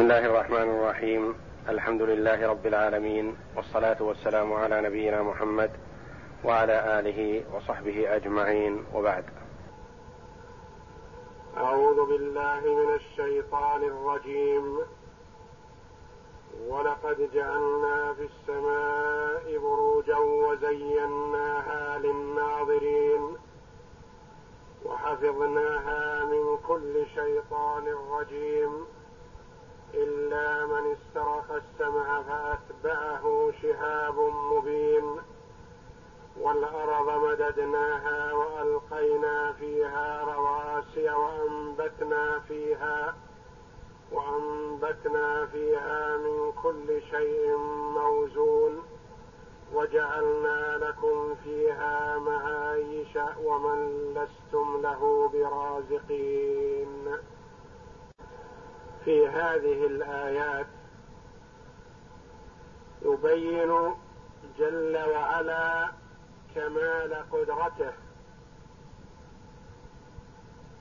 بسم الله الرحمن الرحيم الحمد لله رب العالمين والصلاه والسلام على نبينا محمد وعلى اله وصحبه اجمعين وبعد اعوذ بالله من الشيطان الرجيم ولقد جعلنا في السماء بروجا وزيناها للناظرين وحفظناها من كل شيطان رجيم إلا من استرق السمع فأتبعه شهاب مبين والأرض مددناها وألقينا فيها رواسي وأنبتنا فيها وأنبتنا فيها من كل شيء موزون وجعلنا لكم فيها معايش ومن لستم له برازقين في هذه الآيات يبين جل وعلا كمال قدرته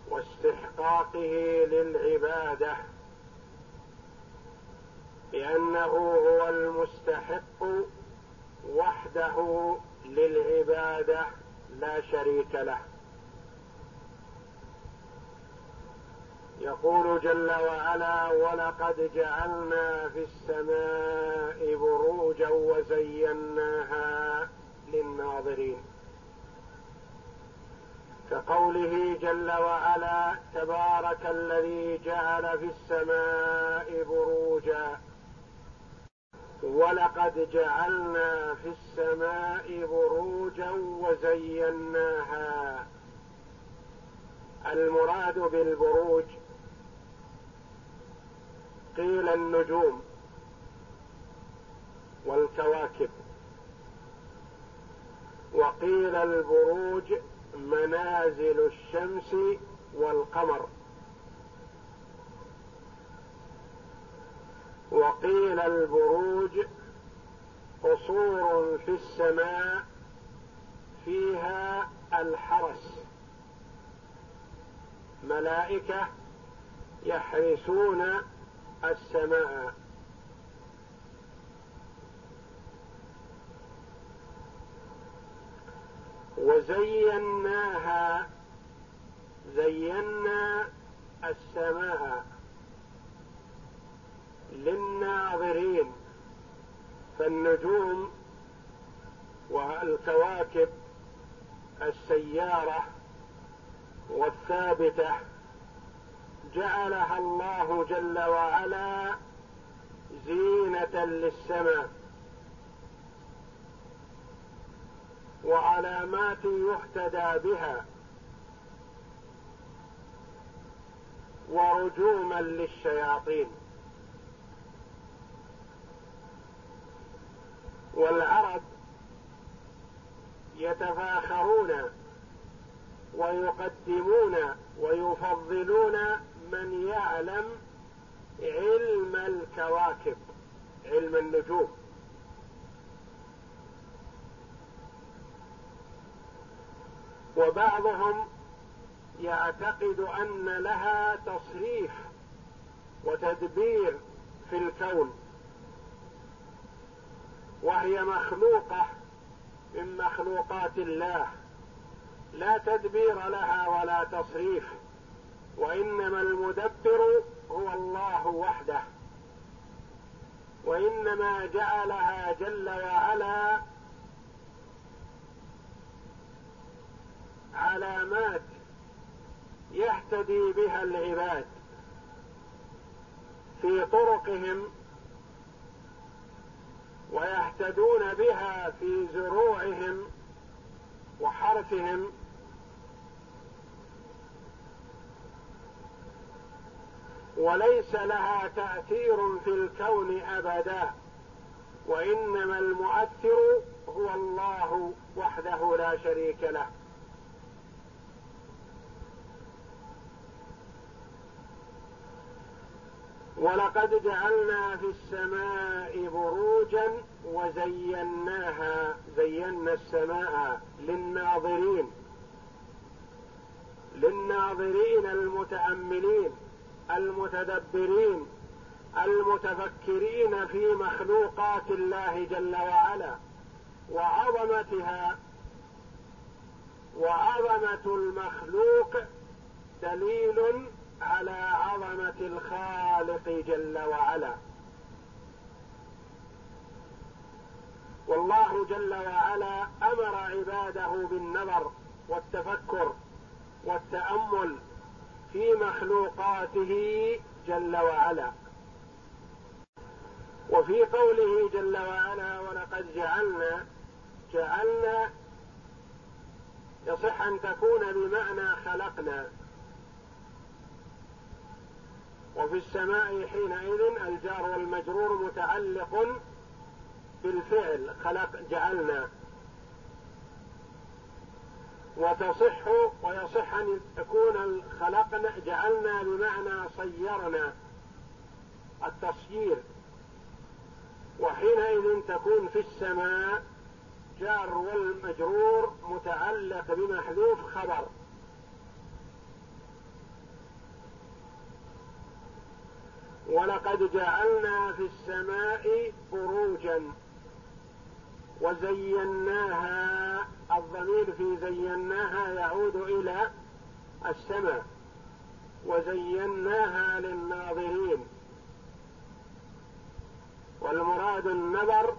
واستحقاقه للعبادة بانه هو المستحق وحده للعبادة لا شريك له. يقول جل وعلا ولقد جعلنا في السماء بروجا وزيناها للناظرين. كقوله جل وعلا تبارك الذي جعل في السماء بروجا ولقد جعلنا في السماء بروجا وزيناها. المراد بالبروج قيل النجوم والكواكب. وقيل البروج منازل الشمس والقمر. وقيل البروج قصور في السماء فيها الحرس. ملائكة يحرسون السماء. وزيناها زينا السماء للناظرين فالنجوم والكواكب السيارة والثابتة جعلها الله جل وعلا زينة للسماء وعلامات يهتدى بها ورجوما للشياطين والعرب يتفاخرون ويقدمون ويفضلون من يعلم علم الكواكب علم النجوم. وبعضهم يعتقد أن لها تصريف وتدبير في الكون. وهي مخلوقة من مخلوقات الله. لا تدبير لها ولا تصريف. وإنما المدبر هو الله وحده. وإنما جعلها جل وعلا علامات يهتدي بها العباد في طرقهم ويهتدون بها في زروعهم وحرثهم وليس لها تأثير في الكون أبدا وإنما المؤثر هو الله وحده لا شريك له. ولقد جعلنا في السماء بروجا وزيناها زينا السماء للناظرين للناظرين المتأملين. المتدبرين المتفكرين في مخلوقات الله جل وعلا وعظمتها وعظمة المخلوق دليل على عظمة الخالق جل وعلا. والله جل وعلا أمر عباده بالنظر والتفكر والتأمل في مخلوقاته جل وعلا. وفي قوله جل وعلا ولقد جعلنا جعلنا يصح أن تكون بمعنى خلقنا. وفي السماء حينئذ الجار والمجرور متعلق بالفعل خلق جعلنا. وتصح ويصح ان تكون خلقنا جعلنا بمعنى صيرنا التصيير. وحينئذ تكون في السماء جار والمجرور متعلق بمحذوف خبر. ولقد جعلنا في السماء بروجا. وزيناها الضمير في زيناها يعود إلى السماء. وزيناها للناظرين. والمراد النظر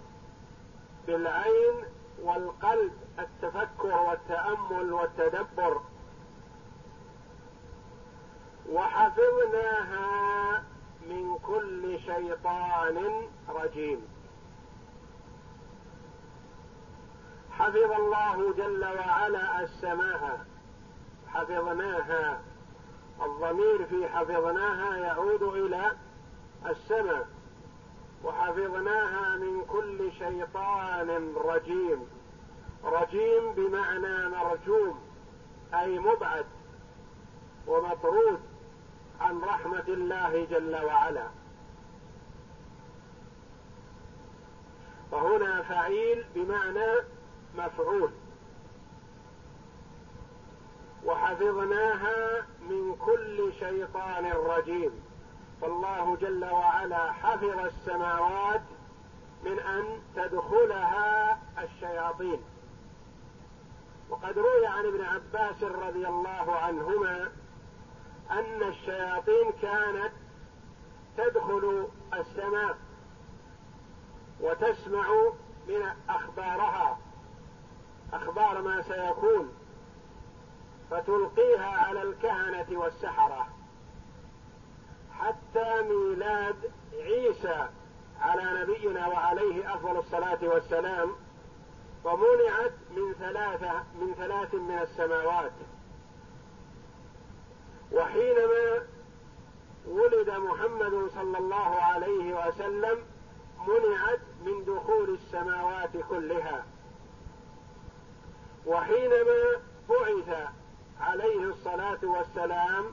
بالعين والقلب التفكر والتأمل والتدبر. وحفظناها من كل شيطان رجيم. حفظ الله جل وعلا السماء حفظناها. الضمير في حفظناها يعود إلى السماء وحفظناها من كل شيطان رجيم. رجيم بمعنى مرجوم أي مبعد ومطرود عن رحمة الله جل وعلا. وهنا فعيل بمعنى مفعول. وحفظناها من كل شيطان رجيم. فالله جل وعلا حفظ السماوات من أن تدخلها الشياطين. وقد روي عن ابن عباس رضي الله عنهما أن الشياطين كانت تدخل السماء وتسمع من أخبارها. أخبار ما سيكون فتلقيها على الكهنة والسحرة. حتى ميلاد عيسى على نبينا وعليه أفضل الصلاة والسلام ومنعت من ثلاثة من ثلاث من السماوات. وحينما ولد محمد صلى الله عليه وسلم منعت من دخول السماوات كلها. وحينما بعث عليه الصلاة والسلام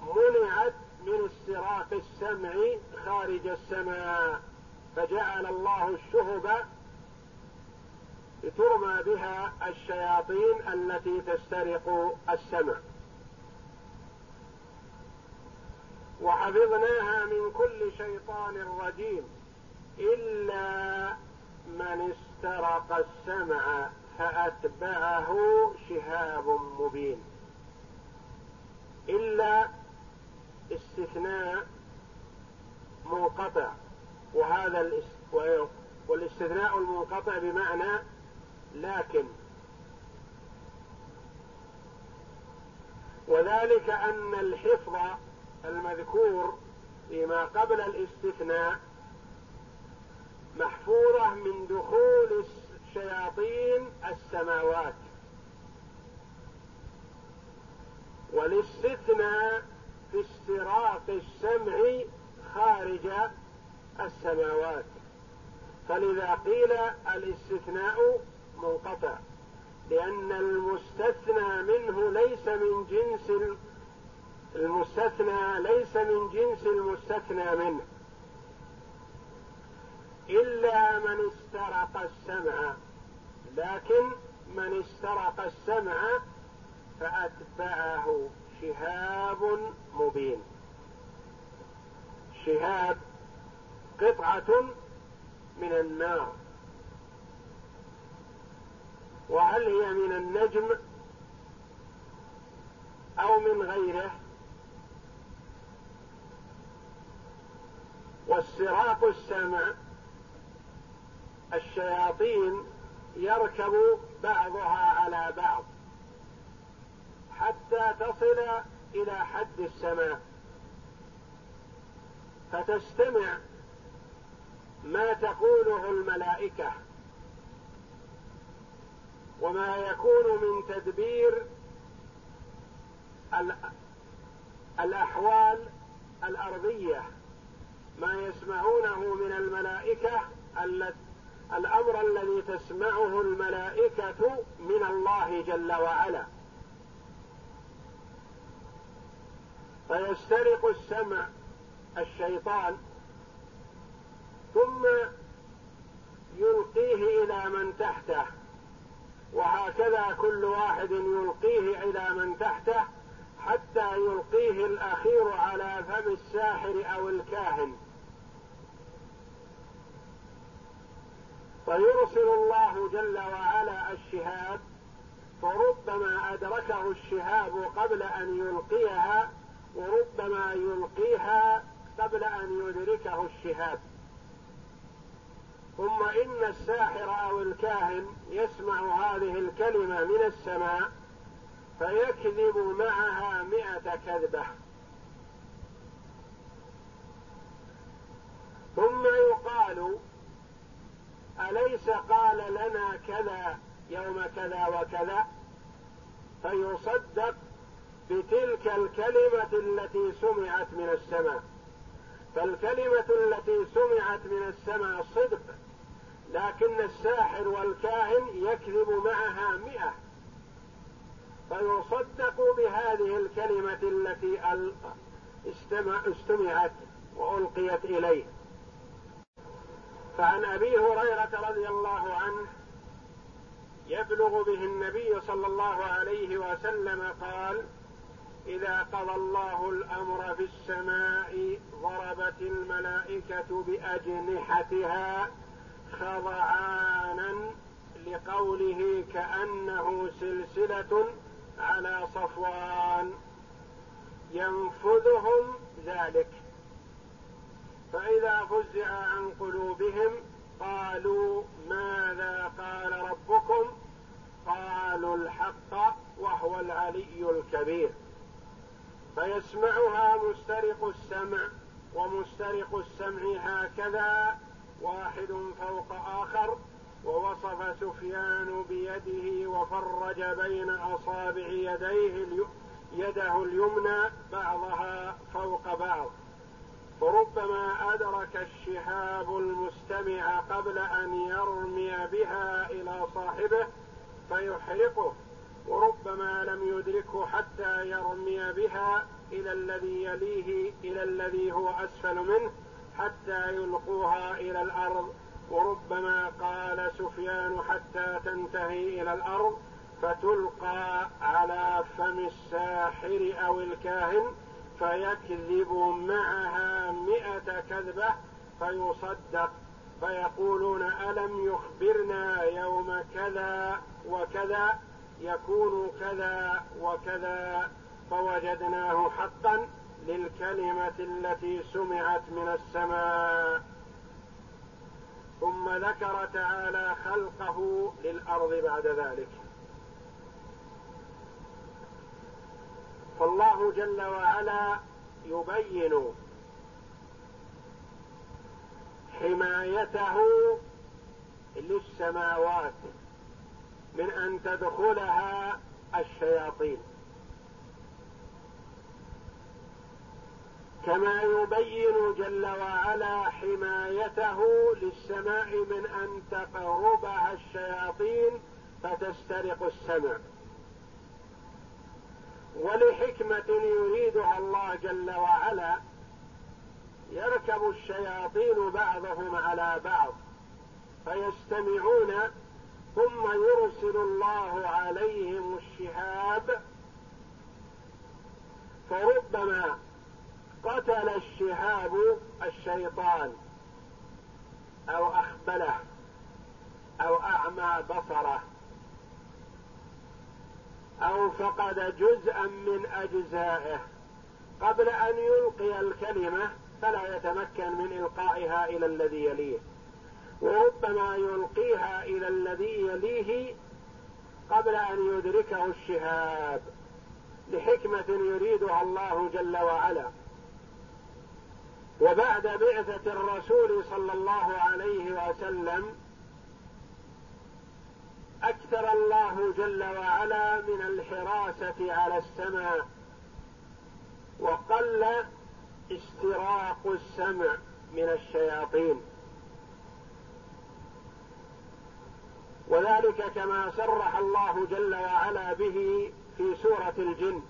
منعت من استراق السمع خارج السماء فجعل الله الشهب لترمى بها الشياطين التي تسترق السمع. وحفظناها من كل شيطان رجيم إلا من استرق السمع فأتبعه شهاب مبين. إلا استثناء منقطع وهذا والاستثناء المنقطع بمعنى لكن. وذلك أن الحفظ المذكور فيما قبل الاستثناء محفوظه من دخول شياطين السماوات. والاستثناء في استراق السمع خارج السماوات. فلذا قيل الاستثناء منقطع لأن المستثنى منه ليس من جنس المستثنى ليس من جنس المستثنى منه. إلا من استرق السمع. لكن من استرق السمع فأتبعه شهاب مبين. الشهاب قطعة من النار. وهل هي من النجم أو من غيره؟ واستراق السمع الشياطين يركب بعضها على بعض حتى تصل إلى حد السماء. فتستمع ما تقوله الملائكة وما يكون من تدبير الأحوال الأرضية. ما يسمعونه من الملائكة الأمر الذي تسمعه الملائكة من الله جل وعلا. فيسترق السمع الشيطان ثم يلقيه إلى من تحته وهكذا كل واحد يلقيه إلى من تحته حتى يلقيه الأخير على فم الساحر أو الكاهن. فيرسل الله جل وعلا الشهاب فربما أدركه الشهاب قبل أن يلقيها وربما يلقيها قبل أن يدركه الشهاب. ثم إن الساحر أو الكاهن يسمع هذه الكلمة من السماء فيكذب معها مئة كذبة. ثم يقال أليس قال لنا كذا يوم كذا وكذا؟ فيصدق بتلك الكلمة التي سمعت من السماء. فالكلمة التي سمعت من السماء صدق لكن الساحر والكاهن يكذب معها مئة. فيصدق بهذه الكلمة التي استمعت وألقيت إليه. فعن أبي هريرة رضي الله عنه يبلغ به النبي صلى الله عليه وسلم قال إذا قضى الله الأمر في السماء ضربت الملائكة بأجنحتها خضعانا لقوله كأنه سلسلة على صفوان ينفذهم ذلك. فإذا فزع عن قلوبهم قالوا ماذا قال ربكم؟ قالوا الحق وهو العلي الكبير. فيسمعها مسترق السمع ومسترق السمع هكذا واحد فوق آخر ووصف سفيان بيده وفرج بين أصابع يديه يده اليمنى بعضها فوق بعض. فربما أدرك الشهاب المستمع قبل أن يرمي بها إلى صاحبه فيحرقه وربما لم يدركه حتى يرمي بها إلى الذي يليه إلى الذي هو أسفل منه حتى يلقوها إلى الأرض. وربما قال سفيان حتى تنتهي إلى الأرض فتلقى على فم الساحر أو الكاهن فيكذب معها مئة كذبة فيصدق فيقولون ألم يخبرنا يوم كذا وكذا يكون كذا وكذا فوجدناه حقا للكلمة التي سمعت من السماء. ثم ذكر تعالى خلقه للأرض بعد ذلك. فالله جل وعلا يبين حمايته للسماوات من أن تدخلها الشياطين. كما يبين جل وعلا حمايته للسماء من أن تقربها الشياطين فتسترق السمع. ولحكمة يريدها الله جل وعلا يركب الشياطين بعضهم على بعض فيستمعون ثم يرسل الله عليهم الشهاب فربما قتل الشهاب الشيطان أو أخبله أو أعمى بصره. أو فقد جزءا من أجزائه. قبل أن يلقي الكلمة فلا يتمكن من إلقائها إلى الذي يليه. وربما يلقيها إلى الذي يليه قبل أن يدركه الشهاب لحكمة يريدها الله جل وعلا. وبعد بعثة الرسول صلى الله عليه وسلم أكثر الله جل وعلا من الحراسة على السماء وقل استراق السمع من الشياطين. وذلك كما صرح الله جل وعلا به في سورة الجن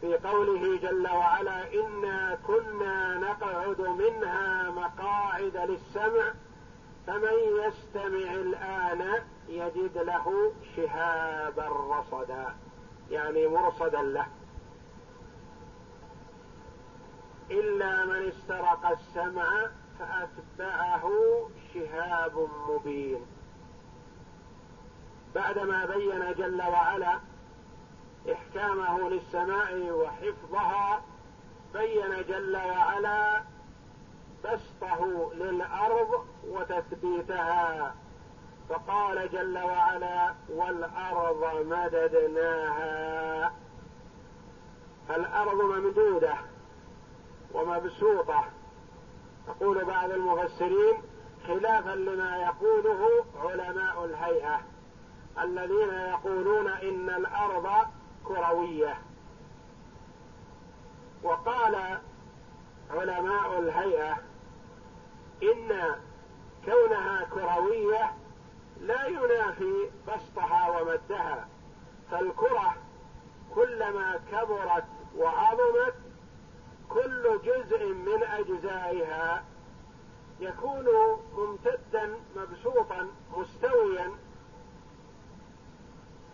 في قوله جل وعلا إنا كنا نقعد منها مقاعد للسمع فمن يستمع الآن يجد له شهابا رصدا يعني مرصدا له. إلا من استرق السمع فأتبعه شهاب مبين. بعدما بين جل وعلا إحكامه للسماء وحفظها بين جل وعلا بسطه للأرض وتثبيتها. فقال جل وعلا والأرض مددناها. الأرض ممدودة ومبسوطة. يقول بعض المفسرين خلافا لما يقوله علماء الهيئة الذين يقولون إن الأرض كروية. وقال علماء الهيئة إن كونها كروية لا ينافي بسطها ومدها فالكرة كلما كبرت وعظمت كل جزء من أجزائها يكون ممتدا مبسوطا مستويا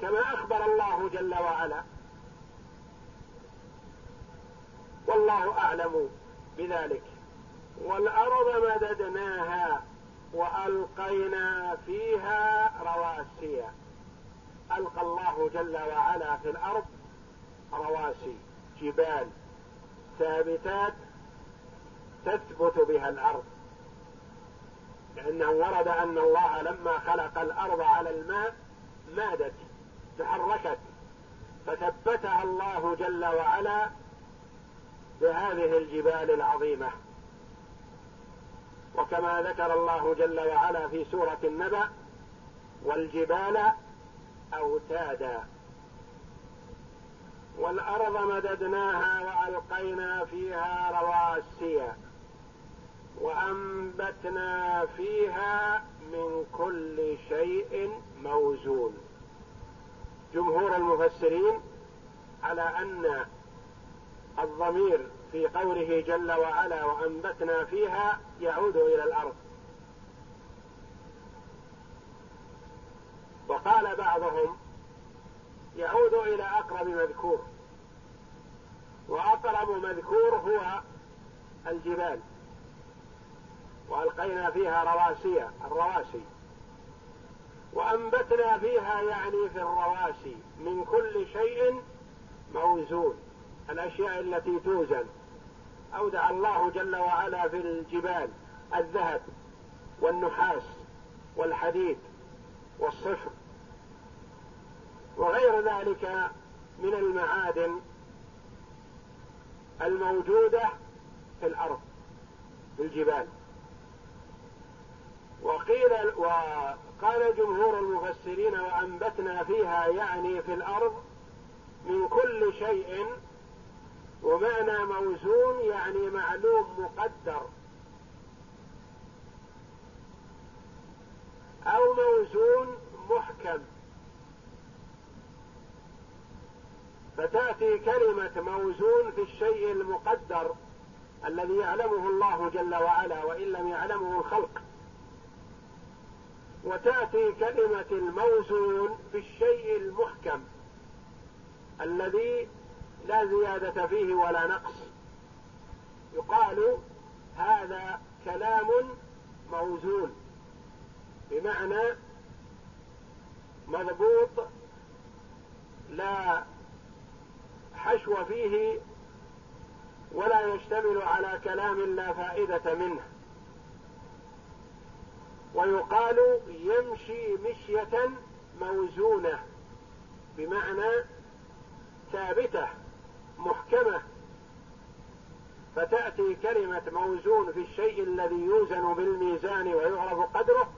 كما أخبر الله جل وعلا. والله أعلم بذلك. والأرض مددناها وألقينا فيها رواسي. ألقى الله جل وعلا في الأرض رواسي جبال ثابتات تثبت بها الأرض. لأنه ورد أن الله لما خلق الأرض على الماء مادت تحركت. فثبتها الله جل وعلا بهذه الجبال العظيمة. وكما ذكر الله جل وعلا في سورة النبأ والجبال أوتادا. والأرض مددناها وألقينا فيها رواسي وأنبتنا فيها من كل شيء موزون. جمهور المفسرين على أن الضمير في قوله جل وعلا وأنبتنا فيها يعود إلى الأرض. وقال بعضهم يعود إلى أقرب مذكور. وأقرب مذكور هو الجبال. وألقينا فيها رواسي الرواسي. وأنبتنا فيها يعني في الرواسي من كل شيء موزون. الأشياء التي توزن. أودع الله جل وعلا في الجبال الذهب والنحاس والحديد والصفر وغير ذلك من المعادن الموجودة في الأرض في الجبال. وقيل وقال جمهور المفسرين وأنبتنا فيها يعني في الأرض من كل شيء ومعنى موزون يعني معلوم مقدر. أو موزون محكم. فتأتي كلمة موزون في الشيء المقدر الذي يعلمه الله جل وعلا وإن لم يعلمه الخلق. وتأتي كلمة الموزون في الشيء المحكم الذي لا زيادة فيه ولا نقص. يقال هذا كلام موزون بمعنى مضبوط لا حشو فيه ولا يشتمل على كلام لا فائدة منه. ويقال يمشي مشية موزونة بمعنى ثابتة. محكمة. فتأتي كلمة موزون في الشيء الذي يوزن بالميزان ويعرف قدره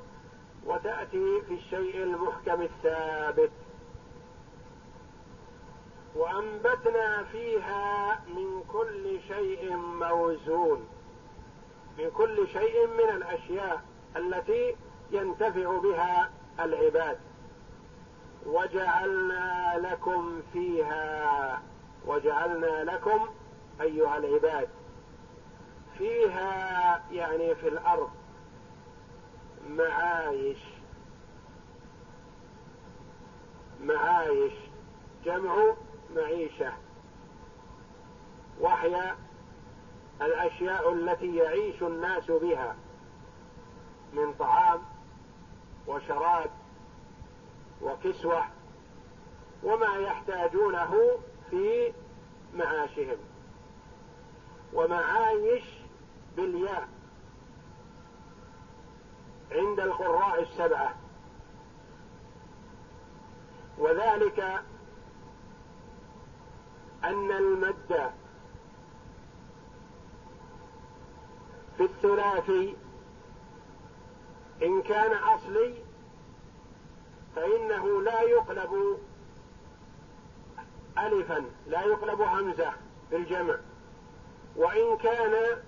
وتأتي في الشيء المحكم الثابت. وأنبتنا فيها من كل شيء موزون من كل شيء من الأشياء التي ينتفع بها العباد. وجعلنا لكم فيها وجعلنا لكم أيها العباد فيها يعني في الأرض معايش معايش جمع معيشة وهي الأشياء التي يعيش الناس بها من طعام وشراب وكسوة وما يحتاجونه في معاشهم. ومعايش بالياء عند القراء السبعة. وذلك أن المد في الثلاثي إن كان أصلي فإنه لا يقلب الفا لا يقلب همزة بالجمع وإن كان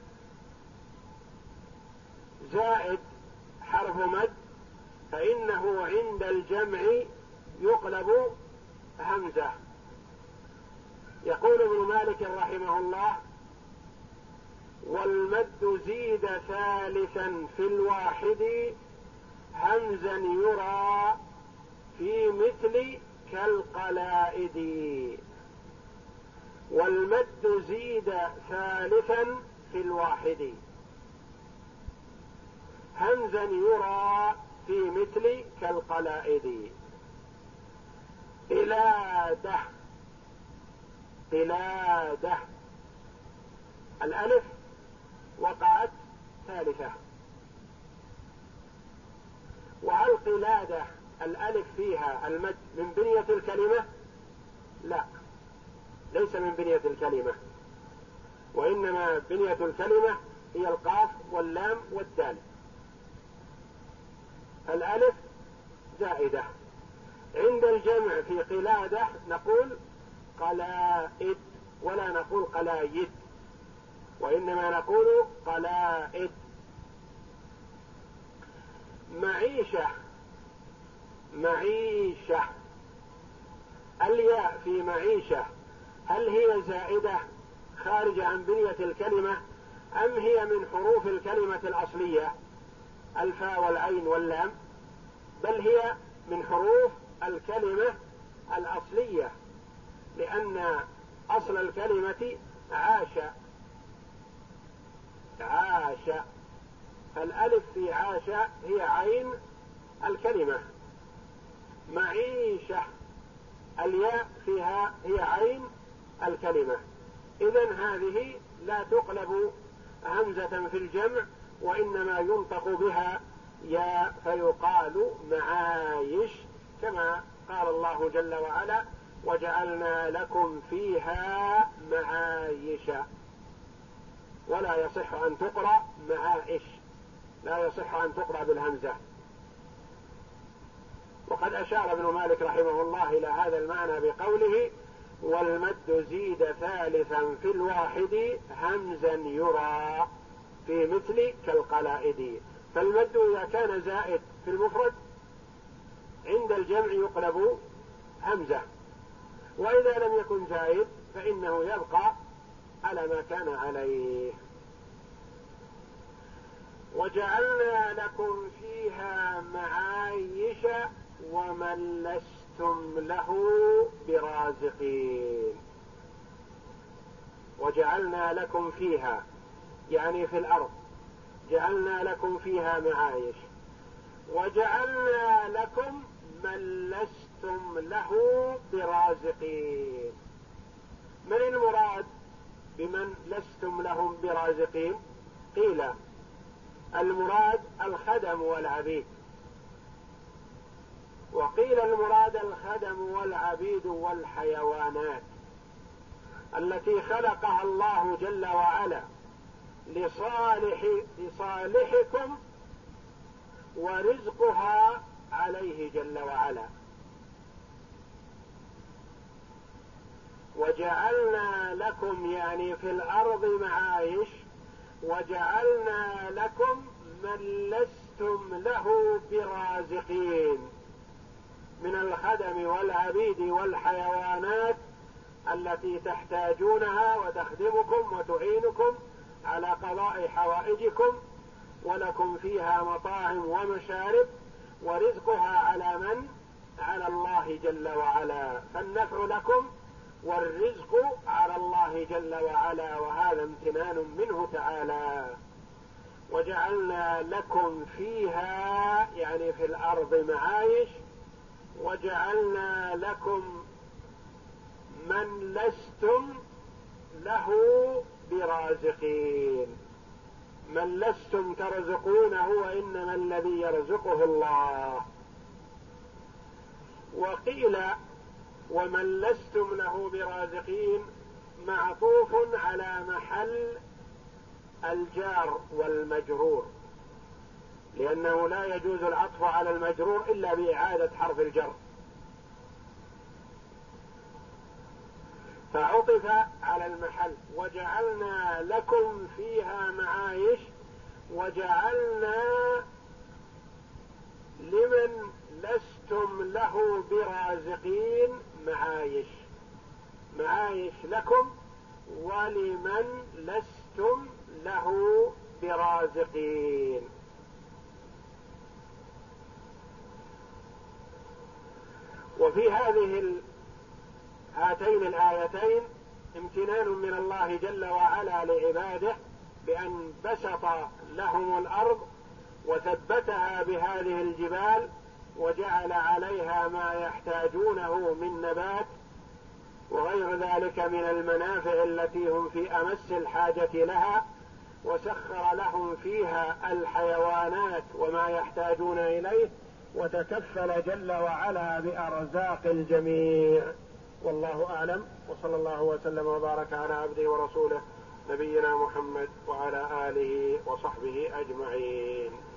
زائد حرف مد فإنه عند الجمع يقلب همزة. يقول ابن مالك رحمه الله والمد زيد ثالثا في الواحد همزا يرى في مثل كالقلائد. والمد زيد ثالثا في الواحد. همزا يرى في مثل كالقلائد. قلادة. قلادة. الألف وقعت ثالثة. وهل قلادة؟ الألف فيها المد من بنية الكلمة؟ لا ليس من بنية الكلمة وإنما بنية الكلمة هي القاف واللام والدال. الألف زائدة. عند الجمع في قلادة نقول قلائد ولا نقول قلايد وإنما نقول قلائد. معيشة معيشة. الياء في معيشة هل هي زائدة خارجة عن بنية الكلمة أم هي من حروف الكلمة الأصلية؟ الفاء والعين واللام بل هي من حروف الكلمة الأصلية لأن أصل الكلمة عاش. عاش. الألف في عاش هي عين الكلمة. معيشة. الياء فيها هي عين الكلمة. إذا هذه لا تقلب همزة في الجمع وإنما ينطق بها يا فيقال معايش كما قال الله جل وعلا وجعلنا لكم فيها معايش ولا يصح أن تقرأ معائش لا يصح أن تقرأ بالهمزة. وقد أشار ابن مالك رحمه الله إلى هذا المعنى بقوله والمد زيد ثالثا في الواحد همزا يرى في مثل كالقلائد. فالمد إذا كان زائد في المفرد عند الجمع يقلب همزة. وإذا لم يكن زائد فإنه يبقى على ما كان عليه. وجعلنا لكم فيها معايش ومن لستم له برازقين وجعلنا لكم فيها يعني في الأرض جعلنا لكم فيها معايش وجعلنا لكم من لستم له برازقين. من المراد بمن لستم لهم برازقين؟ قيل المراد الخدم والعبيد وقيل المراد الخدم والعبيد والحيوانات التي خلقها الله جل وعلا لصالح لصالحكم ورزقها عليه جل وعلا. وجعلنا لكم يعني في الأرض معايش وجعلنا لكم من لستم له برازقين. من الخدم والعبيد والحيوانات التي تحتاجونها وتخدمكم وتعينكم على قضاء حوائجكم ولكم فيها مطاعم ومشارب ورزقها على من؟ على الله جل وعلا. فالنفع لكم والرزق على الله جل وعلا وهذا امتنان منه تعالى. وجعلنا لكم فيها يعني في الأرض معايش وجعلنا لكم من لستم له برازقين. من لستم ترزقونه وانما الذي يرزقه الله. وقيل ومن لستم له برازقين معطوف على محل الجار والمجرور. لأنه لا يجوز العطف على المجرور إلا بإعادة حرف الجر. فعطف على المحل. وجعلنا لكم فيها معايش. وجعلنا لمن لستم له برازقين معايش. معايش لكم ولمن لستم له برازقين. وفي هذه هاتين الآيتين امتنان من الله جل وعلا لعباده بأن بسط لهم الأرض وثبتها بهذه الجبال وجعل عليها ما يحتاجونه من نبات وغير ذلك من المنافع التي هم في أمس الحاجة لها وسخر لهم فيها الحيوانات وما يحتاجون إليه وتكفل جل وعلا بأرزاق الجميع. والله أعلم. وصلى الله وسلم وبارك على عبده ورسوله نبينا محمد وعلى آله وصحبه أجمعين.